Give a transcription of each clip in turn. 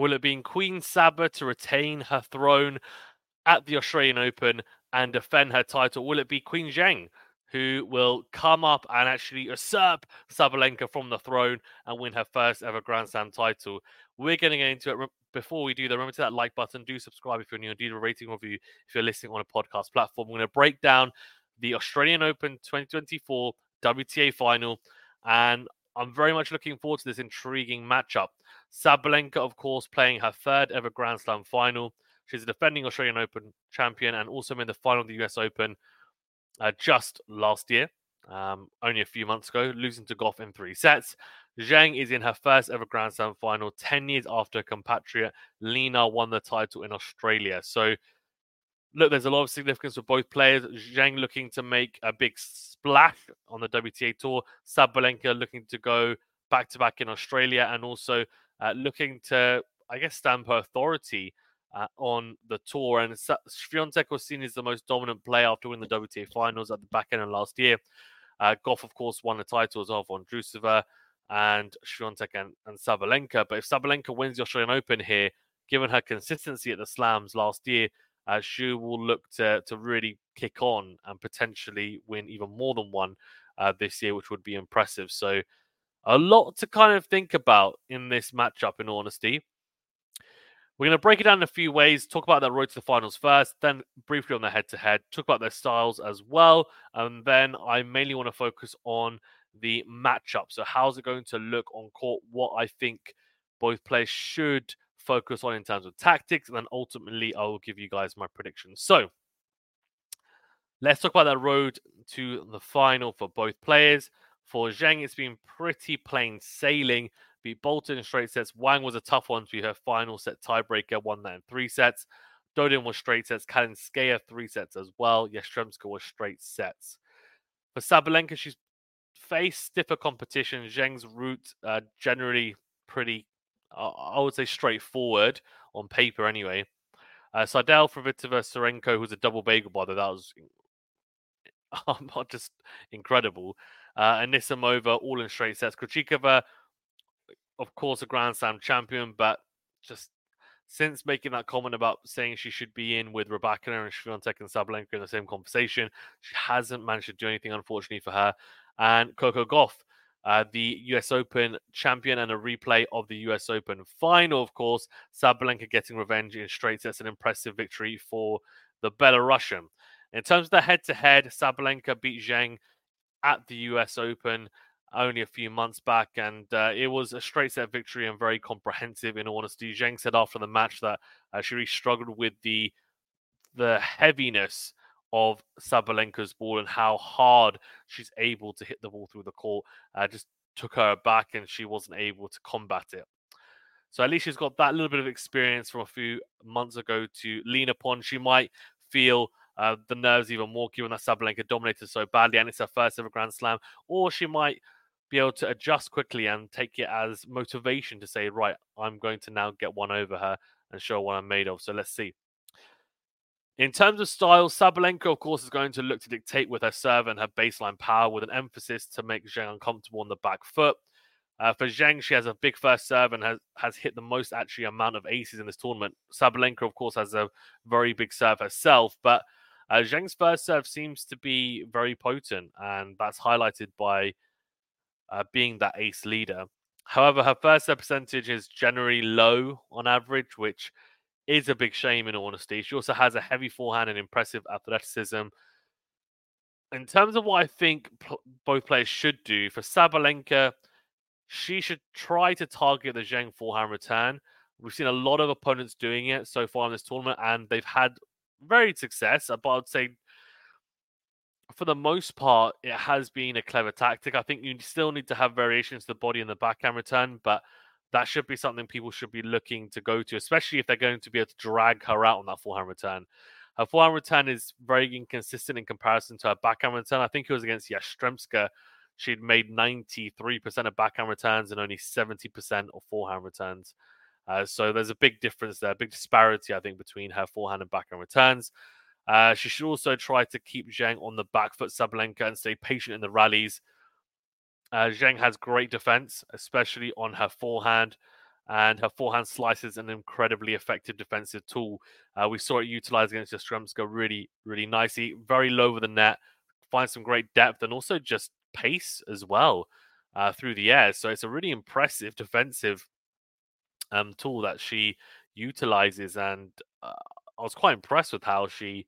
Will it be Queen Saba to retain her throne at the Australian Open and defend her title? Will it be Queen Zheng who will come up and actually usurp Sabalenka from the throne and win her first ever Grand Slam title? We're going to get into it. Before we do that, remember to that like button. Do subscribe if you're new. Do the rating review if you're listening on a podcast platform. We're going to break down the Australian Open 2024 WTA final, and I'm very much looking forward to this intriguing matchup. Sabalenka, of course, playing her third ever Grand Slam final. She's a defending Australian Open champion and also made the final of the US Open uh, just last year, um, only a few months ago, losing to Gauff in three sets. Zheng is in her first ever Grand Slam final 10 years after compatriot Li Na won the title in Australia. So, look, there's a lot of significance for both players. Zheng looking to make a big splash on the WTA Tour, Sabalenka looking to go back to back in Australia, and also uh, looking to, I guess, stamp her authority uh, on the tour. And Swiatek was seen as the most dominant player after winning the WTA finals at the back end of last year. Uh, Gauff, of course, won the titles of Vondrousova and Swiatek and, and Sabalenka. But if Sabalenka wins the Australian Open here, given her consistency at the slams last year, uh, she will look to, to really kick on and potentially win even more than one uh, this year, which would be impressive. So, a lot to kind of think about in this matchup, in honesty. We're going to break it down in a few ways, talk about their road to the finals first, then briefly on the head to head, talk about their styles as well. And then I mainly want to focus on the matchup. So, how's it going to look on court? What I think both players should focus on in terms of tactics. And then ultimately, I will give you guys my predictions. So, let's talk about that road to the final for both players. For Zheng, it's been pretty plain sailing beat Boulter in straight sets. Wang was a tough one to be her final set tiebreaker, won that in three sets. Dodin was straight sets. Kalinskaya three sets as well. Yastremska was straight sets. For Sabalenka, she's faced stiffer competition. Zheng's route uh, generally pretty, uh, I would say, straightforward on paper anyway. Uh, Seidel, Fruhvirtova, Tsurenko, who's a double bagel, by the way, that was just incredible. Uh, Anisimova, all in straight sets. Krejcikova, of course, a Grand Slam champion, but just since making that comment about saying she should be in with Rybakina and Swiatek and Sabalenka in the same conversation, she hasn't managed to do anything, unfortunately, for her. And Coco Gauff, uh, the US Open champion and a replay of the US Open final, of course. Sabalenka getting revenge in straight sets, an impressive victory for the Belarusian. In terms of the head to head, Sabalenka beat Zheng at the US Open only a few months back, and uh, it was a straight set victory and very comprehensive. In honesty, Zheng said after the match that uh, she really struggled with the the heaviness of Sabalenka's ball and how hard she's able to hit the ball through the court. Uh, just took her back, and she wasn't able to combat it. So at least she's got that little bit of experience from a few months ago to lean upon. She might feel uh, the nerves even more given that Sabalenka dominated so badly and it's her first ever Grand Slam, or she might be able to adjust quickly and take it as motivation to say, right, I'm going to now get one over her and show what I'm made of. So let's see. In terms of style, Sabalenka, of course, is going to look to dictate with her serve and her baseline power with an emphasis to make Zheng uncomfortable on the back foot. Uh, for Zheng, she has a big first serve and has, has hit the most actually amount of aces in this tournament. Sabalenka, of course, has a very big serve herself, but uh, Zheng's first serve seems to be very potent, and that's highlighted by uh, being that ace leader. However, her first serve percentage is generally low on average, which is a big shame in honesty. She also has a heavy forehand and impressive athleticism. In terms of what I think pl- both players should do, for Sabalenka, she should try to target the Zheng forehand return. We've seen a lot of opponents doing it so far in this tournament, and they've had very success. But I'd say for the most part, it has been a clever tactic. I think you still need to have variations to the body and the backhand return, but that should be something people should be looking to go to, especially if they're going to be able to drag her out on that forehand return. Her forehand return is very inconsistent in comparison to her backhand return. I think it was against Yastremska. She'd made 93% of backhand returns and only 70% of forehand returns. Uh, so there's a big difference there, big disparity, I think, between her forehand and backhand returns. Uh, she should also try to keep Zheng on the back foot, Sabalenka, and stay patient in the rallies. Uh, Zheng has great defense, especially on her forehand. and her forehand slices an incredibly effective defensive tool. Uh, we saw it utilized against Yastremska really, really nicely. Very low over the net, finds some great depth and also just pace as well uh, through the air. So it's a really impressive defensive um, tool that she utilizes, and uh, I was quite impressed with how she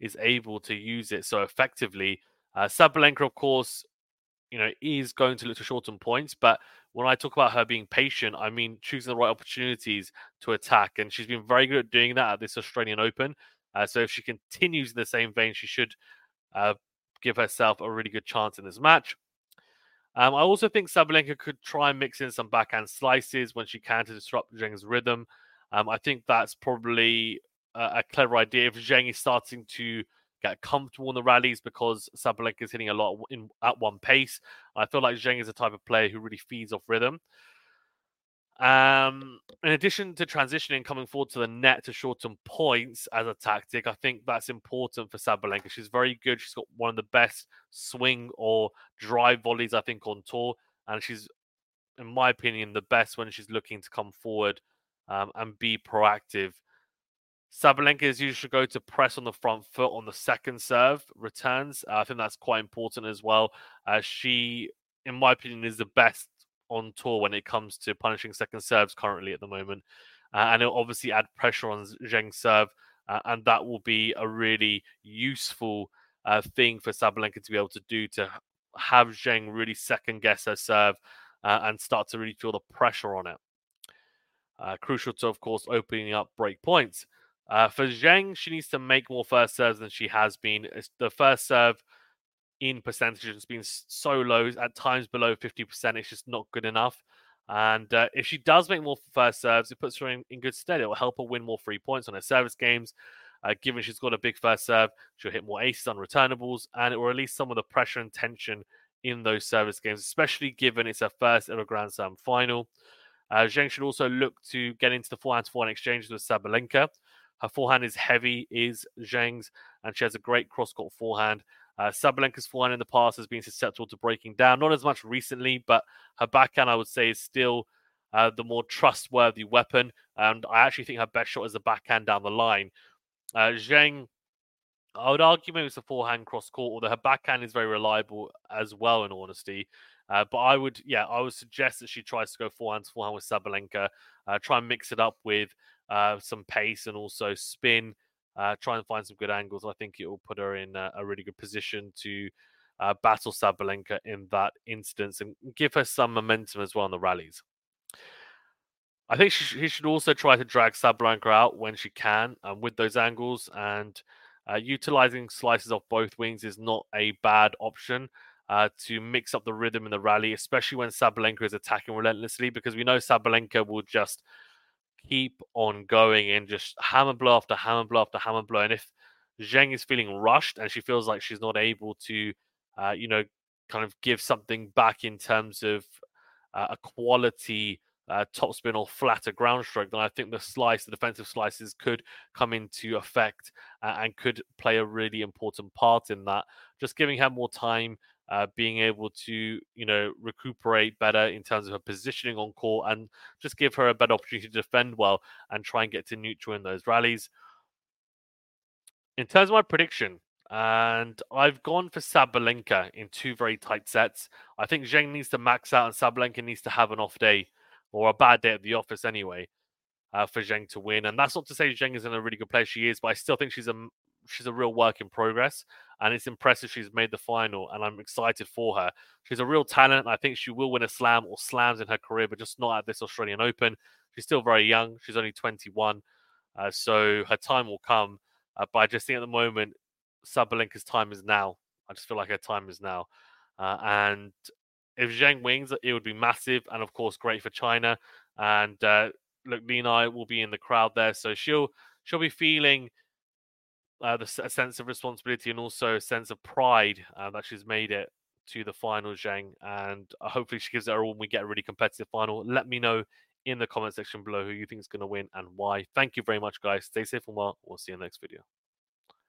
is able to use it so effectively. Uh, Sabalenka, of course, you know, is going to look to shorten points, but when I talk about her being patient, I mean choosing the right opportunities to attack, and she's been very good at doing that at this Australian Open. Uh, so if she continues in the same vein, she should uh, give herself a really good chance in this match. Um, I also think Sabalenka could try and mix in some backhand slices when she can to disrupt Zheng's rhythm. Um, I think that's probably a, a, clever idea. If Zheng is starting to get comfortable in the rallies because Sabalenka is hitting a lot in, at one pace, I feel like Zheng is the type of player who really feeds off rhythm. Um, in addition to transitioning, coming forward to the net to shorten points as a tactic, I think that's important for Sabalenka. She's very good. She's got one of the best swing or drive volleys, I think, on tour, and she's, in my opinion, the best when she's looking to come forward um, and be proactive. Sabalenka is usually go to press on the front foot on the second serve returns. Uh, I think that's quite important as well. Uh, she, in my opinion, is the best on tour when it comes to punishing second serves currently at the moment. Uh, and it'll obviously add pressure on Zheng's serve, uh, and that will be a really useful uh, thing for Sabalenka to be able to do to have Zheng really second guess her serve uh, and start to really feel the pressure on it. Uh, crucial to, of course, opening up break points. Uh, for Zheng, she needs to make more first serves than she has been. It's the first serve in percentage has been so low, at times below 50%. It's just not good enough. And uh, if she does make more first serves, it puts her in, in good stead. It will help her win more free points on her service games. Uh, given she's got a big first serve, she'll hit more aces on returnables, and it will release some of the pressure and tension in those service games, especially given it's her first ever Grand Slam final. Uh, Zheng should also look to get into the forehand to forehand exchanges with Sabalenka. Her forehand is heavy, is Zheng's, and she has a great cross court forehand. Uh, Sabalenka's forehand in the past has been susceptible to breaking down, not as much recently, but her backhand, I would say, is still uh, the more trustworthy weapon. And I actually think her best shot is the backhand down the line. Uh, Zheng, I would argue maybe it's a forehand cross court, although her backhand is very reliable as well, in honesty. Uh, but I would, yeah, I would suggest that she tries to go forehand to forehand with Sabalenka, uh, try and mix it up with uh, some pace and also spin uh, try and find some good angles. I think it will put her in a, a really good position to uh, battle Sabalenka in that instance and give her some momentum as well in the rallies. I think she, she should also try to drag Sabalenka out when she can um, with those angles and uh, utilizing slices off both wings is not a bad option. Uh, to mix up the rhythm in the rally, especially when Sabalenka is attacking relentlessly, because we know Sabalenka will just keep on going and just hammer blow after hammer blow after hammer blow. And if Zheng is feeling rushed and she feels like she's not able to, uh, you know, kind of give something back in terms of uh, a quality uh, topspin or flatter ground stroke, then I think the slice, the defensive slices could come into effect uh, and could play a really important part in that. Just giving her more time uh, being able to, you know, recuperate better in terms of her positioning on court and just give her a better opportunity to defend well and try and get to neutral in those rallies. In terms of my prediction, and I've gone for Sabalenka in two very tight sets. I think Zheng needs to max out and Sabalenka needs to have an off day or a bad day at the office anyway uh, for Zheng to win. And that's not to say Zheng is in a really good place. She is, but I still think she's a she's a real work in progress, and it's impressive she's made the final, and I'm excited for her. She's a real talent. I think she will win a slam or slams in her career, but just not at this Australian Open. She's still very young. She's only 21, uh, so her time will come. Uh, but I just think at the moment, Sabalenka's time is now. I just feel like her time is now, uh, and if Zheng wins, it would be massive, and of course, great for China. And uh, look, Na will be in the crowd there, so she'll she'll be feeling uh, the, a sense of responsibility and also a sense of pride uh, that she's made it to the final, Zheng. And uh, hopefully she gives it her all and we get a really competitive final. Let me know in the comment section below who you think is going to win and why. Thank you very much, guys. Stay safe and well. We'll see you in the next video.